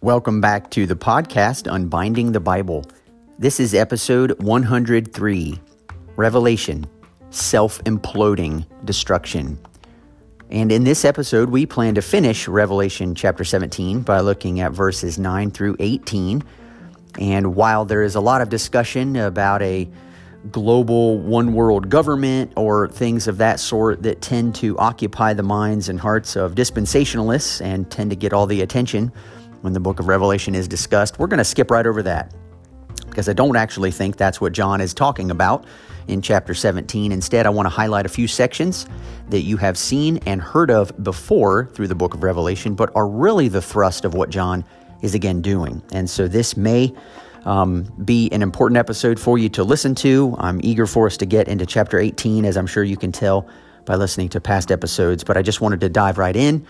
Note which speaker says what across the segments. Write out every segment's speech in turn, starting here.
Speaker 1: Welcome back to the podcast Unbinding the Bible. This is episode 103 Revelation Self Imploding Destruction. And in this episode, we plan to finish Revelation chapter 17 by looking at verses 9 through 18. And while there is a lot of discussion about a global one world government or things of that sort that tend to occupy the minds and hearts of dispensationalists and tend to get all the attention, when the book of Revelation is discussed. We're going to skip right over that because I don't actually think that's what John is talking about in chapter 17. Instead, I want to highlight a few sections that you have seen and heard of before through the book of Revelation, but are really the thrust of what John is again doing. And so this may um, be an important episode for you to listen to. I'm eager for us to get into chapter 18, as I'm sure you can tell by listening to past episodes, but I just wanted to dive right in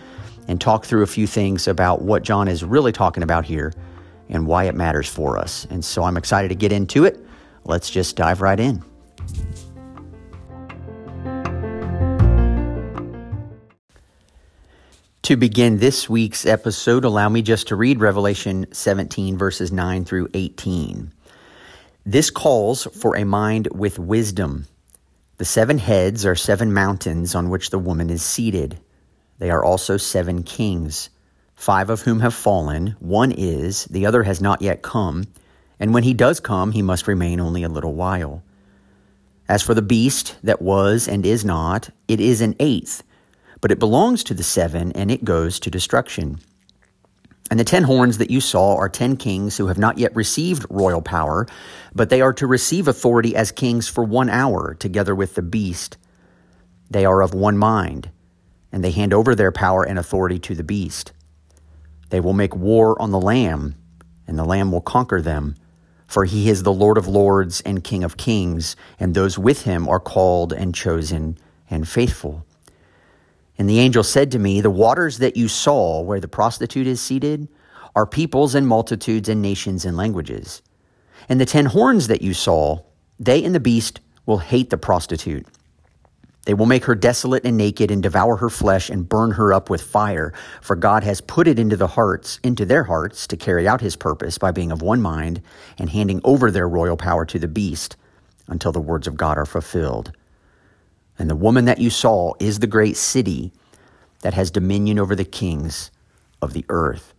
Speaker 1: and talk through a few things about what John is really talking about here and why it matters for us. And so I'm excited to get into it. Let's just dive right in. To begin this week's episode, allow me just to read Revelation 17, verses 9 through 18. This calls for a mind with wisdom. The seven heads are seven mountains on which the woman is seated. They are also seven kings, five of whom have fallen. One is, the other has not yet come. And when he does come, he must remain only a little while. As for the beast that was and is not, it is an eighth, but it belongs to the seven, and it goes to destruction. And the ten horns that you saw are ten kings who have not yet received royal power, but they are to receive authority as kings for one hour, together with the beast. They are of one mind and they hand over their power and authority to the beast. They will make war on the Lamb, and the Lamb will conquer them. For he is the Lord of lords and King of kings, and those with him are called and chosen and faithful. And the angel said to me, The waters that you saw where the prostitute is seated are peoples and multitudes and nations and languages. And the ten horns that you saw, they and the beast will hate the prostitute they will make her desolate and naked and devour her flesh and burn her up with fire. For God has put it into the hearts, into their hearts, to carry out his purpose by being of one mind and handing over their royal power to the beast until the words of God are fulfilled. And the woman that you saw is the great city that has dominion over the kings of the earth.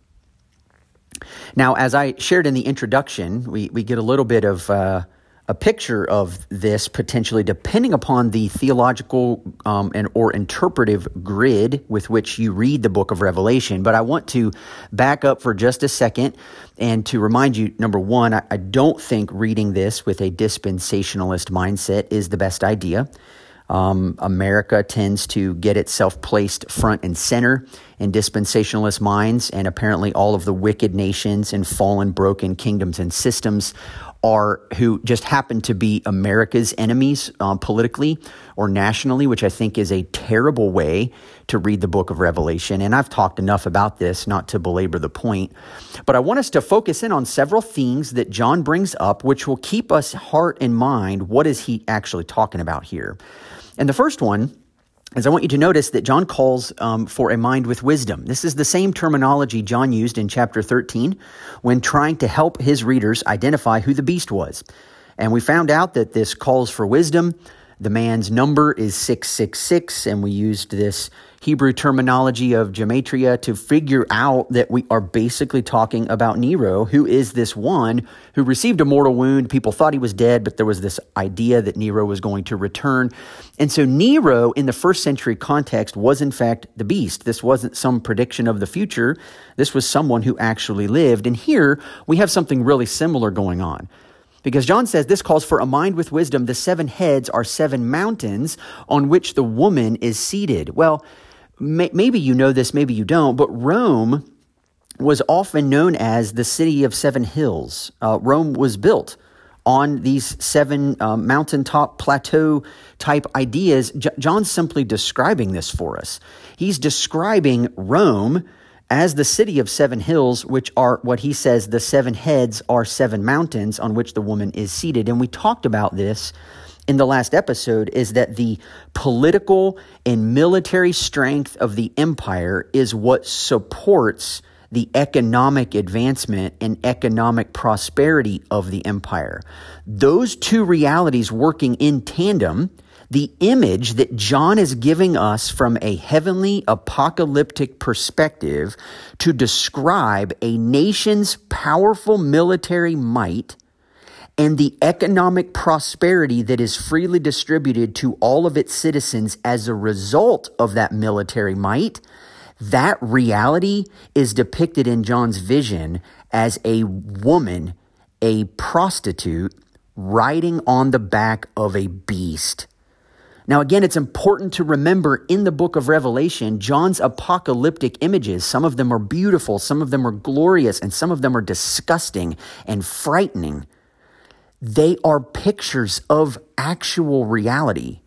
Speaker 1: Now, as I shared in the introduction, we, we get a little bit of. Uh, a picture of this potentially depending upon the theological um, and or interpretive grid with which you read the book of revelation but i want to back up for just a second and to remind you number one I, I don't think reading this with a dispensationalist mindset is the best idea um, America tends to get itself placed front and center in dispensationalist minds, and apparently all of the wicked nations and fallen, broken kingdoms and systems are who just happen to be America's enemies um, politically or nationally, which I think is a terrible way to read the book of Revelation. And I've talked enough about this not to belabor the point, but I want us to focus in on several things that John brings up, which will keep us heart and mind. What is he actually talking about here? And the first one is I want you to notice that John calls um, for a mind with wisdom. This is the same terminology John used in chapter 13 when trying to help his readers identify who the beast was. And we found out that this calls for wisdom. The man's number is 666, and we used this Hebrew terminology of gematria to figure out that we are basically talking about Nero, who is this one who received a mortal wound. People thought he was dead, but there was this idea that Nero was going to return. And so Nero, in the first century context, was in fact the beast. This wasn't some prediction of the future. This was someone who actually lived. And here we have something really similar going on. Because John says this calls for a mind with wisdom. The seven heads are seven mountains on which the woman is seated. Well, may, maybe you know this, maybe you don't, but Rome was often known as the city of seven hills. Uh, Rome was built on these seven um, mountaintop plateau type ideas. J- John's simply describing this for us. He's describing Rome as the city of seven hills, which are what he says the seven heads are seven mountains on which the woman is seated. And we talked about this in the last episode is that the political and military strength of the empire is what supports the economic advancement and economic prosperity of the empire. Those two realities working in tandem, the image that John is giving us from a heavenly apocalyptic perspective to describe a nation's powerful military might and the economic prosperity that is freely distributed to all of its citizens as a result of that military might that reality is depicted in John's vision as a woman, a prostitute, riding on the back of a beast. Now, again, it's important to remember in the book of Revelation, John's apocalyptic images, some of them are beautiful, some of them are glorious, and some of them are disgusting and frightening. They are pictures of actual reality.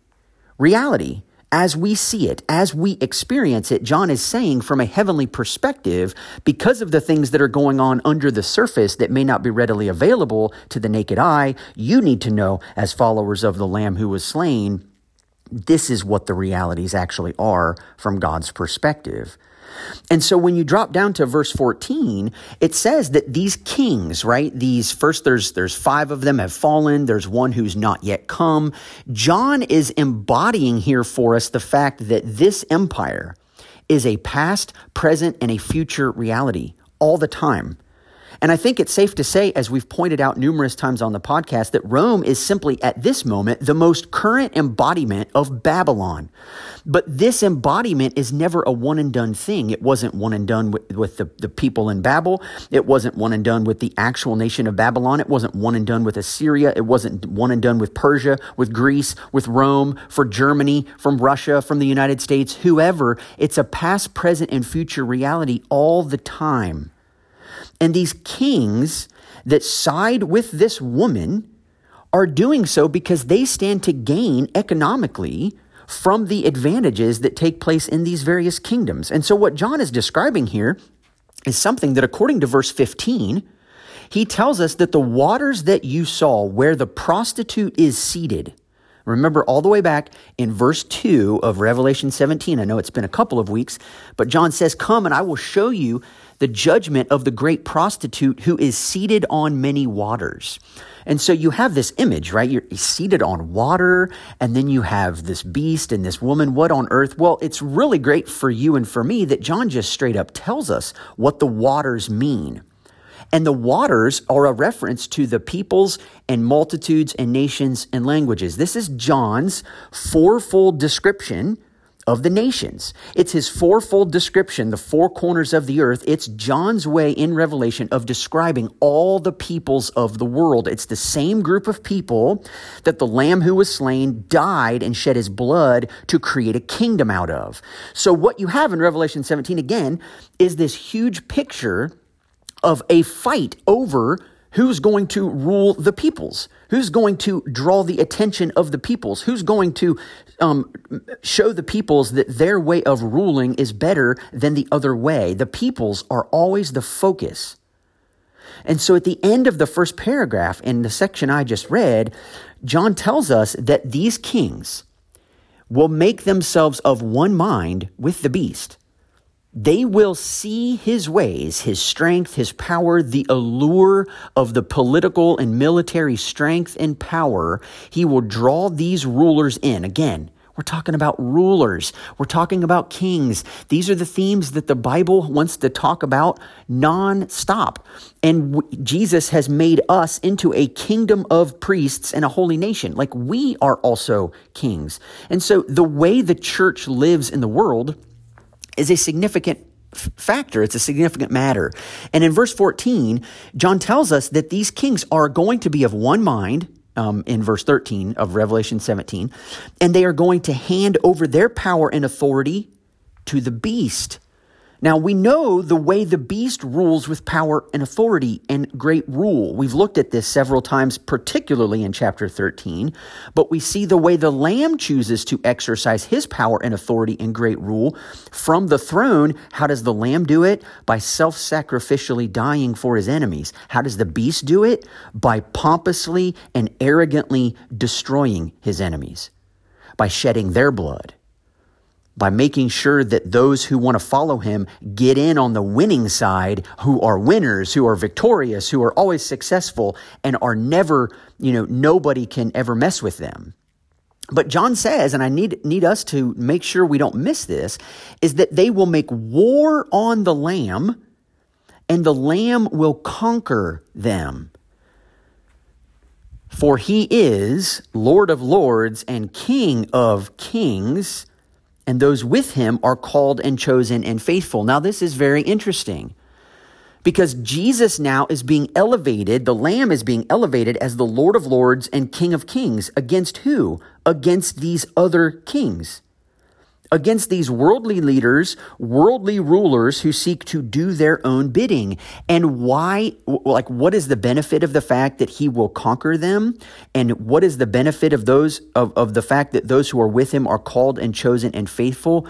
Speaker 1: Reality as we see it, as we experience it, John is saying from a heavenly perspective, because of the things that are going on under the surface that may not be readily available to the naked eye, you need to know, as followers of the Lamb who was slain, this is what the realities actually are from God's perspective. And so when you drop down to verse 14, it says that these kings, right? These first there's there's 5 of them have fallen, there's one who's not yet come. John is embodying here for us the fact that this empire is a past, present and a future reality all the time. And I think it's safe to say, as we've pointed out numerous times on the podcast, that Rome is simply at this moment the most current embodiment of Babylon. But this embodiment is never a one and done thing. It wasn't one and done with, with the, the people in Babel. It wasn't one and done with the actual nation of Babylon. It wasn't one and done with Assyria. It wasn't one and done with Persia, with Greece, with Rome, for Germany, from Russia, from the United States, whoever. It's a past, present, and future reality all the time. And these kings that side with this woman are doing so because they stand to gain economically from the advantages that take place in these various kingdoms. And so, what John is describing here is something that, according to verse 15, he tells us that the waters that you saw where the prostitute is seated, Remember all the way back in verse 2 of Revelation 17. I know it's been a couple of weeks, but John says, Come and I will show you the judgment of the great prostitute who is seated on many waters. And so you have this image, right? You're seated on water, and then you have this beast and this woman. What on earth? Well, it's really great for you and for me that John just straight up tells us what the waters mean. And the waters are a reference to the peoples and multitudes and nations and languages. This is John's fourfold description of the nations. It's his fourfold description, the four corners of the earth. It's John's way in Revelation of describing all the peoples of the world. It's the same group of people that the lamb who was slain died and shed his blood to create a kingdom out of. So what you have in Revelation 17 again is this huge picture of a fight over who's going to rule the peoples? Who's going to draw the attention of the peoples? Who's going to um, show the peoples that their way of ruling is better than the other way? The peoples are always the focus. And so at the end of the first paragraph in the section i just read john tells us that these kings will make themselves of one mind with the beast they will see his ways, his strength, his power, the allure of the political and military strength and power. He will draw these rulers in. Again, we're talking about rulers. We're talking about kings. These are the themes that the Bible wants to talk about nonstop. And w- Jesus has made us into a kingdom of priests and a holy nation. Like we are also kings. And so the way the church lives in the world is a significant factor. It's a significant matter. And in verse 14, John tells us that these kings are going to be of one mind. Um, in verse 13 of Revelation 17, and they are going to hand over their power and authority to the beast. Now we know the way the beast rules with power and authority and great rule. We've looked at this several times, particularly in chapter 13, but we see the way the lamb chooses to exercise his power and authority and great rule from the throne. How does the lamb do it? By self sacrificially dying for his enemies. How does the beast do it? By pompously and arrogantly destroying his enemies, by shedding their blood by making sure that those who want to follow him get in on the winning side, who are winners, who are victorious, who are always successful, and are never, you know, nobody can ever mess with them. But John says, and I need, need us to make sure we don't miss this, is that they will make war on the Lamb, and the Lamb will conquer them. For he is Lord of lords and King of kings and those with him are called and chosen and faithful. Now, this is very interesting because Jesus now is being elevated, the Lamb is being elevated as the Lord of Lords and King of Kings. Against who? Against these other kings against these worldly leaders, worldly rulers who seek to do their own bidding. And why, like, what is the benefit of the fact that he will conquer them? And what is the benefit of those, of, of the fact that those who are with him are called and chosen and faithful?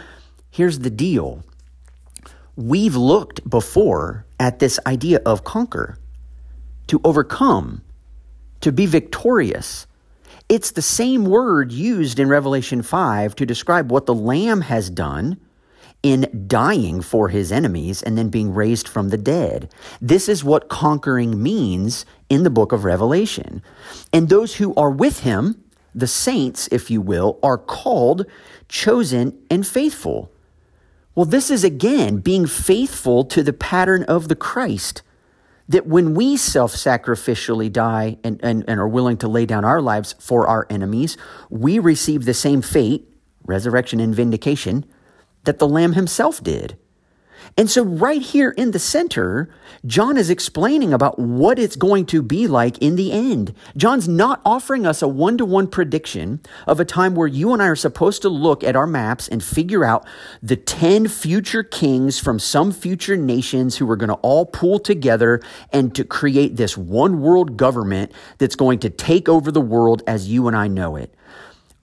Speaker 1: Here's the deal. We've looked before at this idea of conquer, to overcome, to be victorious. It's the same word used in Revelation 5 to describe what the Lamb has done in dying for his enemies and then being raised from the dead. This is what conquering means in the book of Revelation. And those who are with him, the saints, if you will, are called, chosen, and faithful. Well, this is again being faithful to the pattern of the Christ that when we self sacrificially die and, and, and are willing to lay down our lives for our enemies, we receive the same fate, resurrection and vindication, that the Lamb himself did. And so, right here in the center, John is explaining about what it's going to be like in the end. John's not offering us a one to one prediction of a time where you and I are supposed to look at our maps and figure out the 10 future kings from some future nations who are going to all pool together and to create this one world government that's going to take over the world as you and I know it.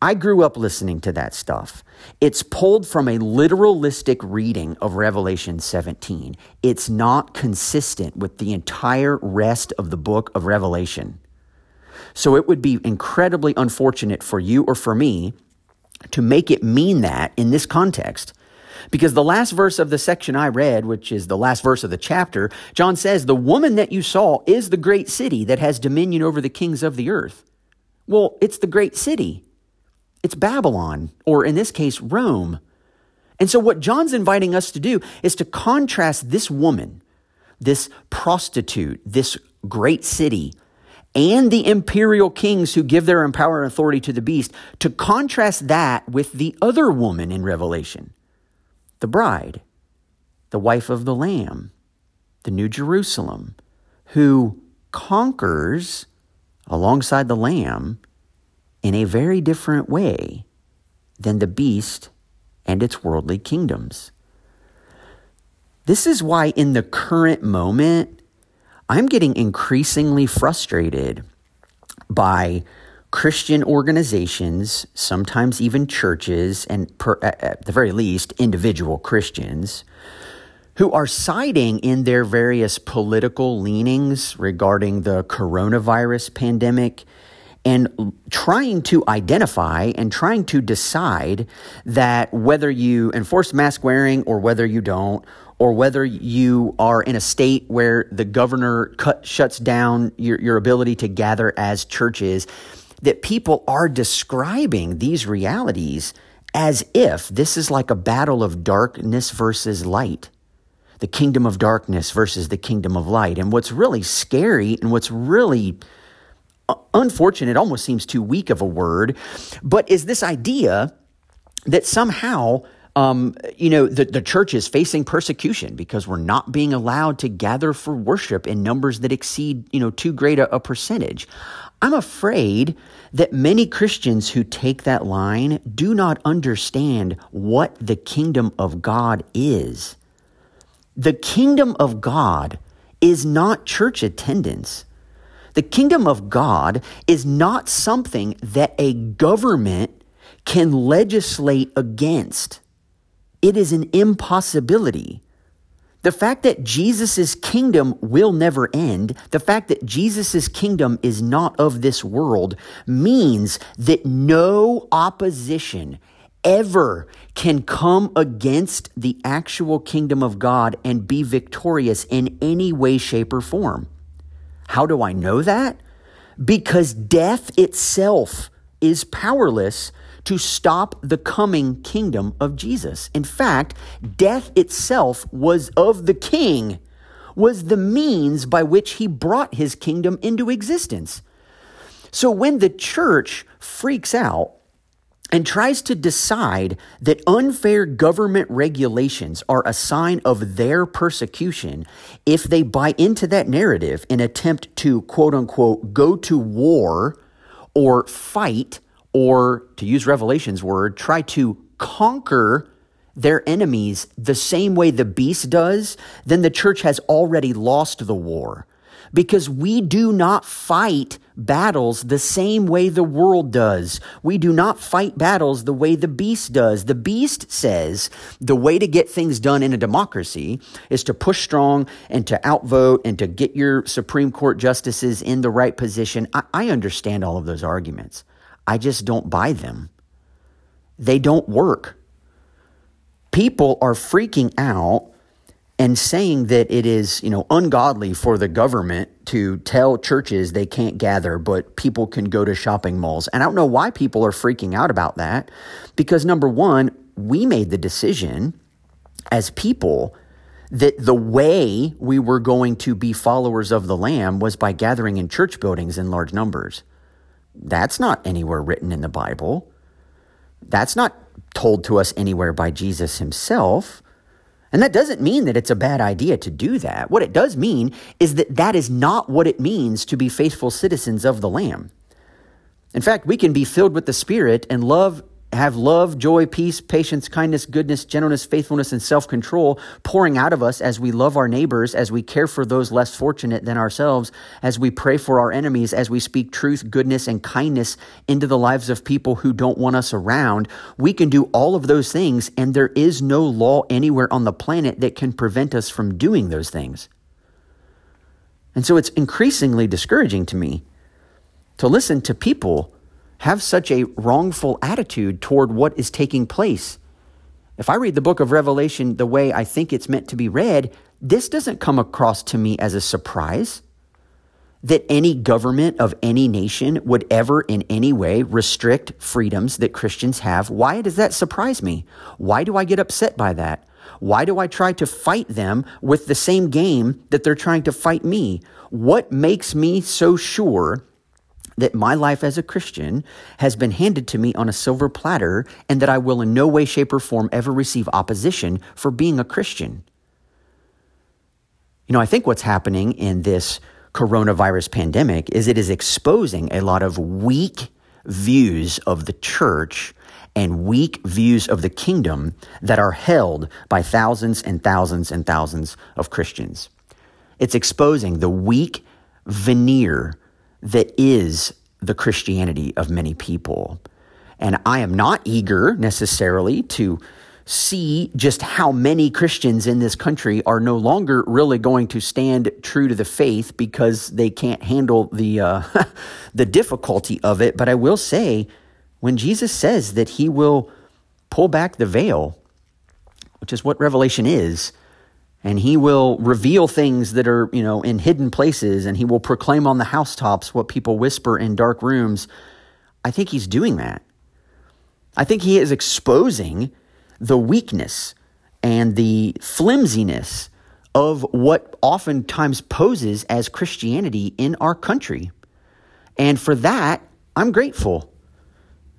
Speaker 1: I grew up listening to that stuff. It's pulled from a literalistic reading of Revelation 17. It's not consistent with the entire rest of the book of Revelation. So it would be incredibly unfortunate for you or for me to make it mean that in this context. Because the last verse of the section I read, which is the last verse of the chapter, John says, The woman that you saw is the great city that has dominion over the kings of the earth. Well, it's the great city. It's Babylon, or in this case, Rome. And so, what John's inviting us to do is to contrast this woman, this prostitute, this great city, and the imperial kings who give their power and authority to the beast, to contrast that with the other woman in Revelation, the bride, the wife of the Lamb, the New Jerusalem, who conquers alongside the Lamb in a very different way than the beast and its worldly kingdoms. This is why, in the current moment, I'm getting increasingly frustrated by Christian organizations, sometimes even churches, and per, uh, uh, at the very least, individual Christians, who are siding in their various political leanings regarding the coronavirus pandemic and trying to identify and trying to decide that whether you enforce mask wearing or whether you don't, or whether you are in a state where the governor cut, shuts down your, your ability to gather as churches, that people are describing these realities as if this is like a battle of darkness versus light the kingdom of darkness versus the kingdom of light. And what's really scary and what's really unfortunate almost seems too weak of a word, but is this idea that somehow um, you know, the, the church is facing persecution because we're not being allowed to gather for worship in numbers that exceed, you know, too great a, a percentage. I'm afraid that many Christians who take that line do not understand what the kingdom of God is. the kingdom of God is not church attendance. The kingdom of God is not something that a government can legislate against. It is an impossibility. The fact that Jesus' kingdom will never end, the fact that Jesus' kingdom is not of this world, means that no opposition ever can come against the actual kingdom of God and be victorious in any way, shape, or form. How do I know that? Because death itself is powerless to stop the coming kingdom of Jesus. In fact, death itself was of the king, was the means by which he brought his kingdom into existence. So when the church freaks out and tries to decide that unfair government regulations are a sign of their persecution, if they buy into that narrative and attempt to quote unquote go to war or fight, or to use Revelation's word, try to conquer their enemies the same way the beast does, then the church has already lost the war. Because we do not fight battles the same way the world does. We do not fight battles the way the beast does. The beast says the way to get things done in a democracy is to push strong and to outvote and to get your Supreme Court justices in the right position. I, I understand all of those arguments. I just don't buy them. They don't work. People are freaking out and saying that it is, you know, ungodly for the government to tell churches they can't gather, but people can go to shopping malls. And I don't know why people are freaking out about that because number 1, we made the decision as people that the way we were going to be followers of the lamb was by gathering in church buildings in large numbers. That's not anywhere written in the Bible. That's not told to us anywhere by Jesus himself. And that doesn't mean that it's a bad idea to do that. What it does mean is that that is not what it means to be faithful citizens of the Lamb. In fact, we can be filled with the Spirit and love have love, joy, peace, patience, kindness, goodness, gentleness, faithfulness, and self control pouring out of us as we love our neighbors, as we care for those less fortunate than ourselves, as we pray for our enemies, as we speak truth, goodness, and kindness into the lives of people who don't want us around. We can do all of those things, and there is no law anywhere on the planet that can prevent us from doing those things. And so it's increasingly discouraging to me to listen to people have such a wrongful attitude toward what is taking place. If I read the book of Revelation the way I think it's meant to be read, this doesn't come across to me as a surprise that any government of any nation would ever in any way restrict freedoms that Christians have. Why does that surprise me? Why do I get upset by that? Why do I try to fight them with the same game that they're trying to fight me? What makes me so sure that my life as a Christian has been handed to me on a silver platter and that I will in no way, shape, or form ever receive opposition for being a Christian. You know, I think what's happening in this coronavirus pandemic is it is exposing a lot of weak views of the church and weak views of the kingdom that are held by thousands and thousands and thousands of Christians. It's exposing the weak veneer that is the Christianity of many people. And I am not eager necessarily to see just how many Christians in this country are no longer really going to stand true to the faith because they can't handle the uh, the difficulty of it. But I will say, when Jesus says that He will pull back the veil, which is what Revelation is, and he will reveal things that are, you know, in hidden places and he will proclaim on the housetops what people whisper in dark rooms. I think he's doing that. I think he is exposing the weakness and the flimsiness of what oftentimes poses as Christianity in our country. And for that, I'm grateful.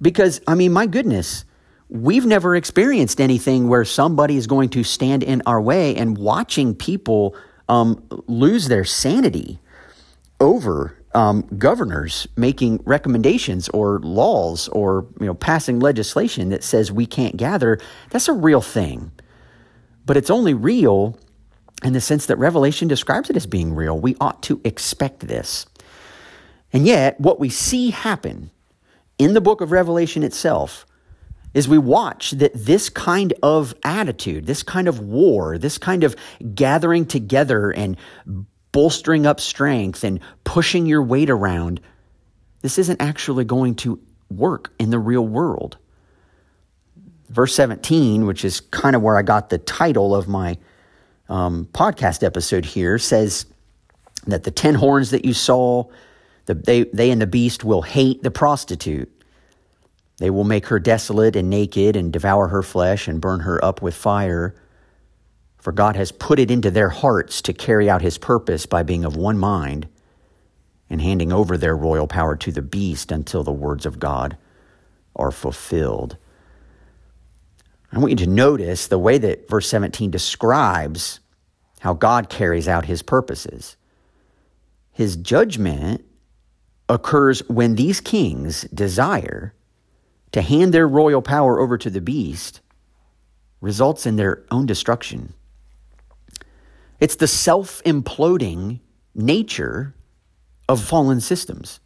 Speaker 1: Because, I mean, my goodness, we've never experienced anything where somebody is going to stand in our way and watching people um, lose their sanity over um, governors making recommendations or laws or you know passing legislation that says we can't gather that's a real thing but it's only real in the sense that Revelation describes it as being real. We ought to expect this. And yet, what we see happen in the book of Revelation itself is we watch that this kind of attitude, this kind of war, this kind of gathering together and bolstering up strength and pushing your weight around, this isn't actually going to work in the real world. Verse 17, which is kind of where I got the title of my um, podcast episode here, says that the ten horns that you saw, the, they, they and the beast will hate the prostitute they will make her desolate and naked and devour her flesh and burn her up with fire. For God has put it into their hearts to carry out his purpose by being of one mind and handing over their royal power to the beast until the words of God are fulfilled. I want you to notice the way that verse 17 describes how God carries out his purposes. His judgment occurs when these kings desire to hand their royal power over to the beast results in their own destruction. It's the self imploding nature of fallen systems.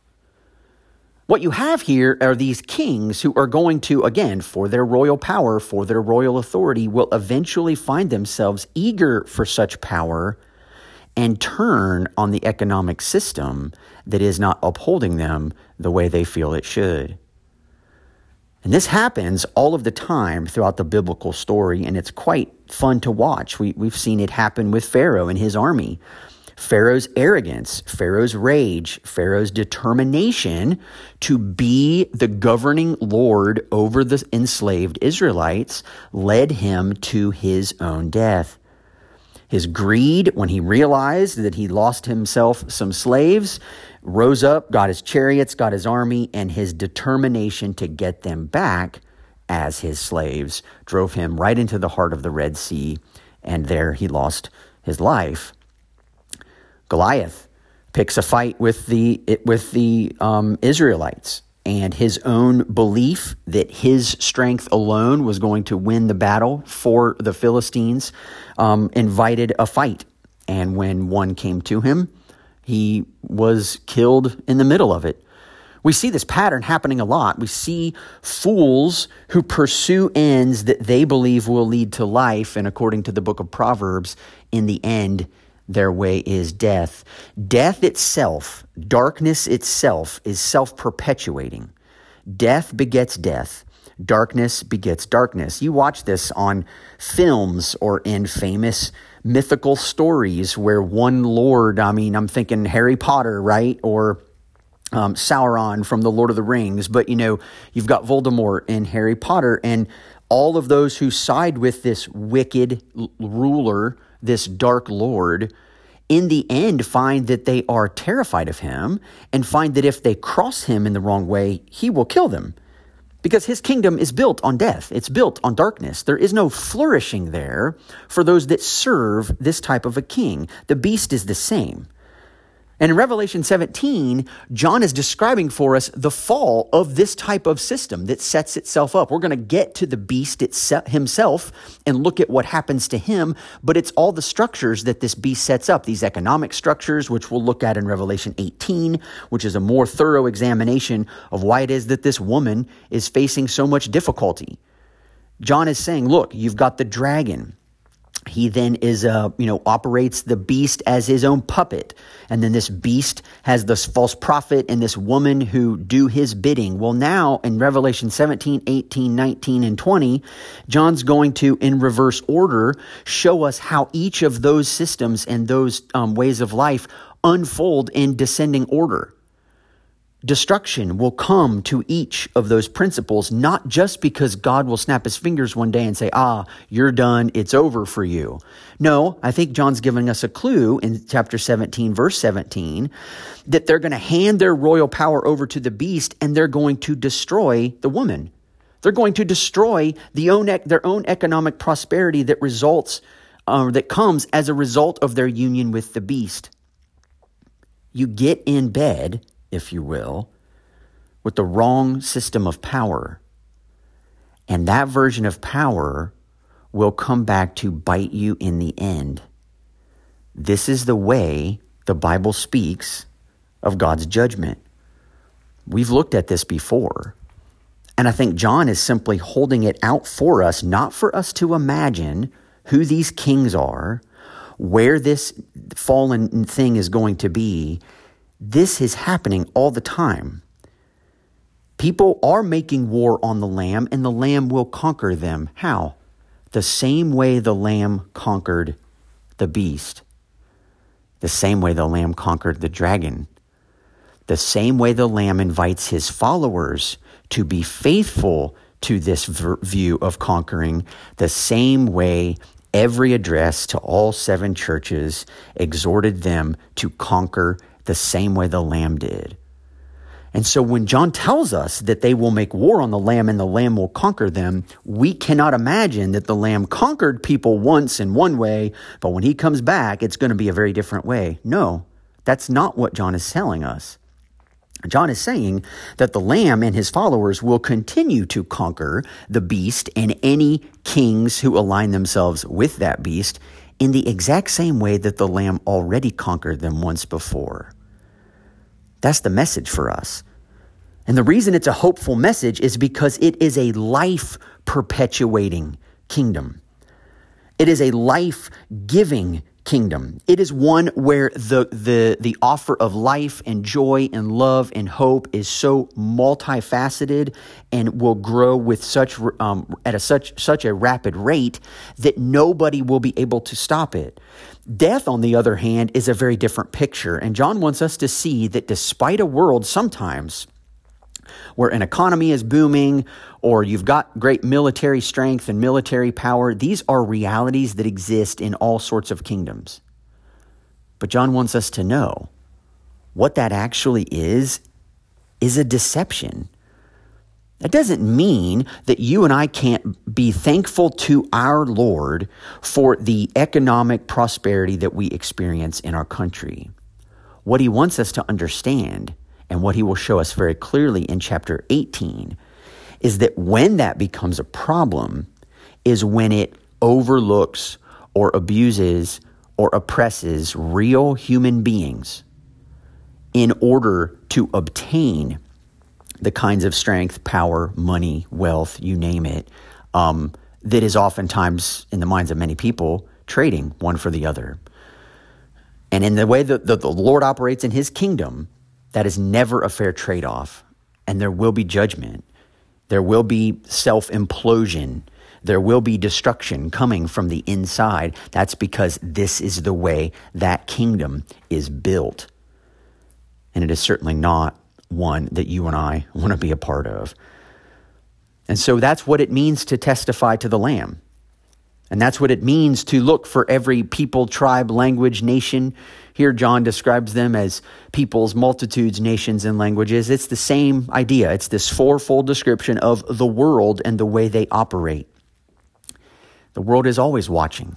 Speaker 1: What you have here are these kings who are going to, again, for their royal power, for their royal authority, will eventually find themselves eager for such power and turn on the economic system that is not upholding them the way they feel it should. And this happens all of the time throughout the biblical story, and it's quite fun to watch. We, we've seen it happen with Pharaoh and his army. Pharaoh's arrogance, Pharaoh's rage, Pharaoh's determination to be the governing lord over the enslaved Israelites led him to his own death. His greed, when he realized that he lost himself some slaves, rose up, got his chariots, got his army, and his determination to get them back as his slaves drove him right into the heart of the Red Sea, and there he lost his life. Goliath picks a fight with the with the um, Israelites, and his own belief that his strength alone was going to win the battle for the Philistines um, invited a fight. And when one came to him, he was killed in the middle of it. We see this pattern happening a lot. We see fools who pursue ends that they believe will lead to life, and according to the book of Proverbs, in the end, their way is death. Death itself, darkness itself, is self perpetuating. Death begets death. Darkness begets darkness. You watch this on films or in famous mythical stories where one lord, I mean, I'm thinking Harry Potter, right? Or um, Sauron from the Lord of the Rings, but you know, you've got Voldemort in Harry Potter, and all of those who side with this wicked ruler, this dark lord, in the end find that they are terrified of him and find that if they cross him in the wrong way, he will kill them because his kingdom is built on death. It's built on darkness. There is no flourishing there for those that serve this type of a king. The beast is the same. And in Revelation 17, John is describing for us the fall of this type of system that sets itself up. We're going to get to the beast himself and look at what happens to him, but it's all the structures that this beast sets up, these economic structures, which we'll look at in Revelation 18, which is a more thorough examination of why it is that this woman is facing so much difficulty. John is saying, look, you've got the dragon he then is uh, you know operates the beast as his own puppet. And then this beast has this false prophet and this woman who do his bidding. Well now in revelation 17 18 19 and 20 john's going to in reverse order show us how each of those systems and those um, ways of life unfold in descending order destruction will come to each of those principles, not just because God will snap his fingers one day and say, ah, you're done, it's over for you. No, I think John's giving us a clue in chapter 17, verse 17, that they're going to hand their royal power over to the beast and they're going to destroy the woman. They're going to destroy the own, their own economic prosperity that results, uh, that comes as a result of their union with the beast. You get in bed if you will, with the wrong system of power. And that version of power will come back to bite you in the end. this is the way the Bible speaks of God's judgment. We've looked at this before. And I think John is simply holding it out for us, not for us to imagine who these kings are, where this fallen thing is going to be. This is happening all the time. People are making war on the Lamb, and the Lamb will conquer them. How? The same way the Lamb conquered the beast, the same way the Lamb conquered the dragon, the same way the Lamb invites his followers to be faithful to this view of conquering, the same way every address to all seven churches exhorted them to conquer the same way the Lamb did. And so when John tells us that they will make war on the Lamb and the Lamb will conquer them, we cannot imagine that the Lamb conquered people once in one way, but when he comes back, it's going to be a very different way. No, that's not what John is telling us. John is saying that the Lamb and his followers will continue to conquer the beast and any kings who align themselves with that beast in the exact same way that the Lamb already conquered them once before. That's the message for us. And the reason it's a hopeful message is because it is a life perpetuating kingdom. It is a life giving kingdom. It is one where the, the, the offer of life and joy and love and hope is so multifaceted and will grow with such, um, at a such, such a rapid rate that nobody will be able to stop it. Death, on the other hand, is a very different picture. And John wants us to see that despite a world sometimes where an economy is booming or you've got great military strength and military power, these are realities that exist in all sorts of kingdoms. But John wants us to know what that actually is is a deception. That doesn't mean that you and I can't be thankful to our Lord for the economic prosperity that we experience in our country. What he wants us to understand, and what he will show us very clearly in chapter 18, is that when that becomes a problem, is when it overlooks or abuses or oppresses real human beings in order to obtain the kinds of strength, power, money, wealth, you name it, um, that is oftentimes in the minds of many people trading one for the other. And in the way that the, the Lord operates in his kingdom, that is never a fair trade off. And there will be judgment, there will be self implosion. There will be destruction coming from the inside. That's because this is the way that kingdom is built. And it is certainly not one that you and I want to be a part of. And so that's what it means to testify to the Lamb. And that's what it means to look for every people, tribe, language, nation. Here, John describes them as peoples, multitudes, nations, and languages. It's the same idea. It's this fourfold description of the world and the way they operate. The world is always watching.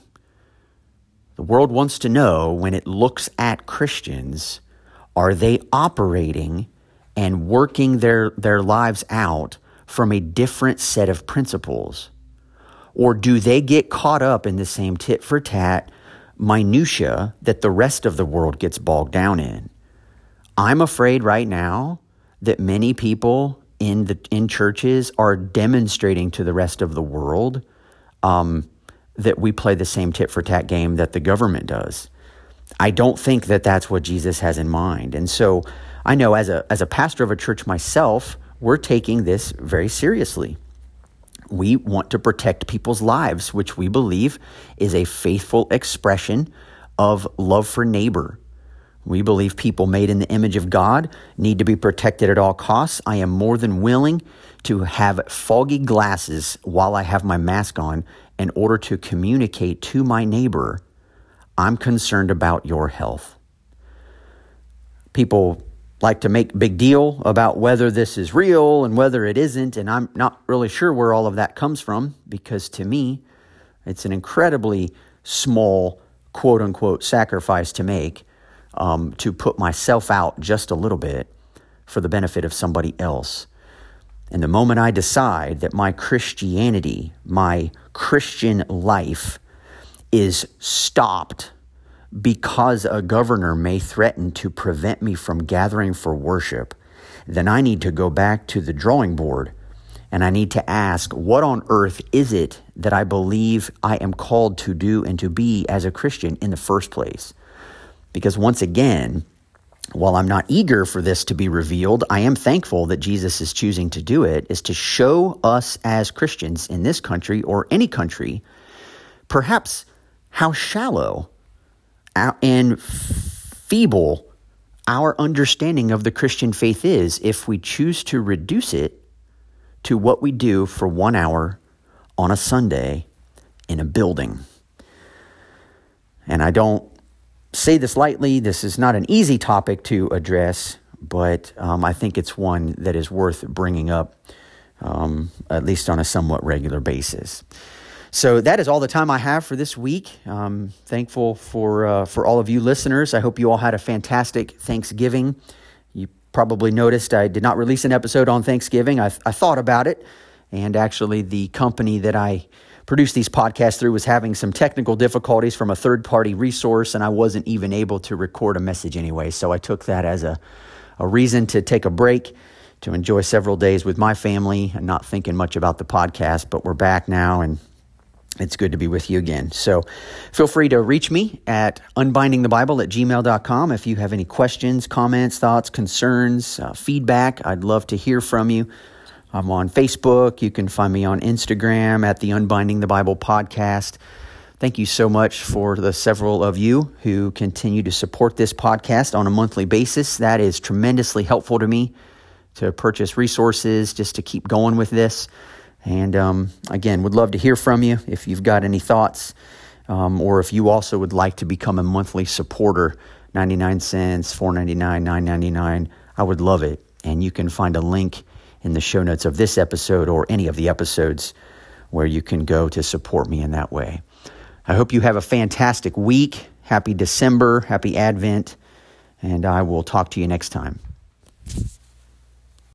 Speaker 1: The world wants to know when it looks at Christians, are they operating and working their, their lives out from a different set of principles? Or do they get caught up in the same tit for tat minutia that the rest of the world gets bogged down in? I'm afraid right now that many people in the in churches are demonstrating to the rest of the world um, that we play the same tit for tat game that the government does. I don't think that that's what Jesus has in mind, and so I know as a, as a pastor of a church myself, we're taking this very seriously. We want to protect people's lives, which we believe is a faithful expression of love for neighbor. We believe people made in the image of God need to be protected at all costs. I am more than willing to have foggy glasses while I have my mask on in order to communicate to my neighbor, I'm concerned about your health. People like to make big deal about whether this is real and whether it isn't and i'm not really sure where all of that comes from because to me it's an incredibly small quote unquote sacrifice to make um, to put myself out just a little bit for the benefit of somebody else. And the moment i decide that my christianity my christian life is stopped because a governor may threaten to prevent me from gathering for worship, then I need to go back to the drawing board and I need to ask, what on earth is it that I believe I am called to do and to be as a Christian in the first place? Because once again, while I'm not eager for this to be revealed, I am thankful that Jesus is choosing to do it, is to show us as Christians in this country or any country, perhaps how shallow and feeble our understanding of the Christian faith is if we choose to reduce it to what we do for one hour on a Sunday in a building. And I don't say this lightly. This is not an easy topic to address, but um, I think it's one that is worth bringing up, um, at least on a somewhat regular basis. So that is all the time I have for this week. Um, thankful for uh, for all of you listeners. I hope you all had a fantastic Thanksgiving. You probably noticed I did not release an episode on Thanksgiving. I, I thought about it, and actually, the company that I produce these podcasts through was having some technical difficulties from a third party resource, and I wasn't even able to record a message anyway. So I took that as a, a reason to take a break to enjoy several days with my family and not thinking much about the podcast. But we're back now, and it's good to be with you again. So feel free to reach me at unbindingthebible at gmail.com if you have any questions, comments, thoughts, concerns, uh, feedback. I'd love to hear from you. I'm on Facebook. You can find me on Instagram at the Unbinding the Bible podcast. Thank you so much for the several of you who continue to support this podcast on a monthly basis. That is tremendously helpful to me to purchase resources just to keep going with this. And um, again, would love to hear from you if you've got any thoughts, um, or if you also would like to become a monthly supporter. 99 cents, 4.99, 9.99. I would love it. And you can find a link in the show notes of this episode or any of the episodes where you can go to support me in that way. I hope you have a fantastic week. Happy December, happy Advent, and I will talk to you next time.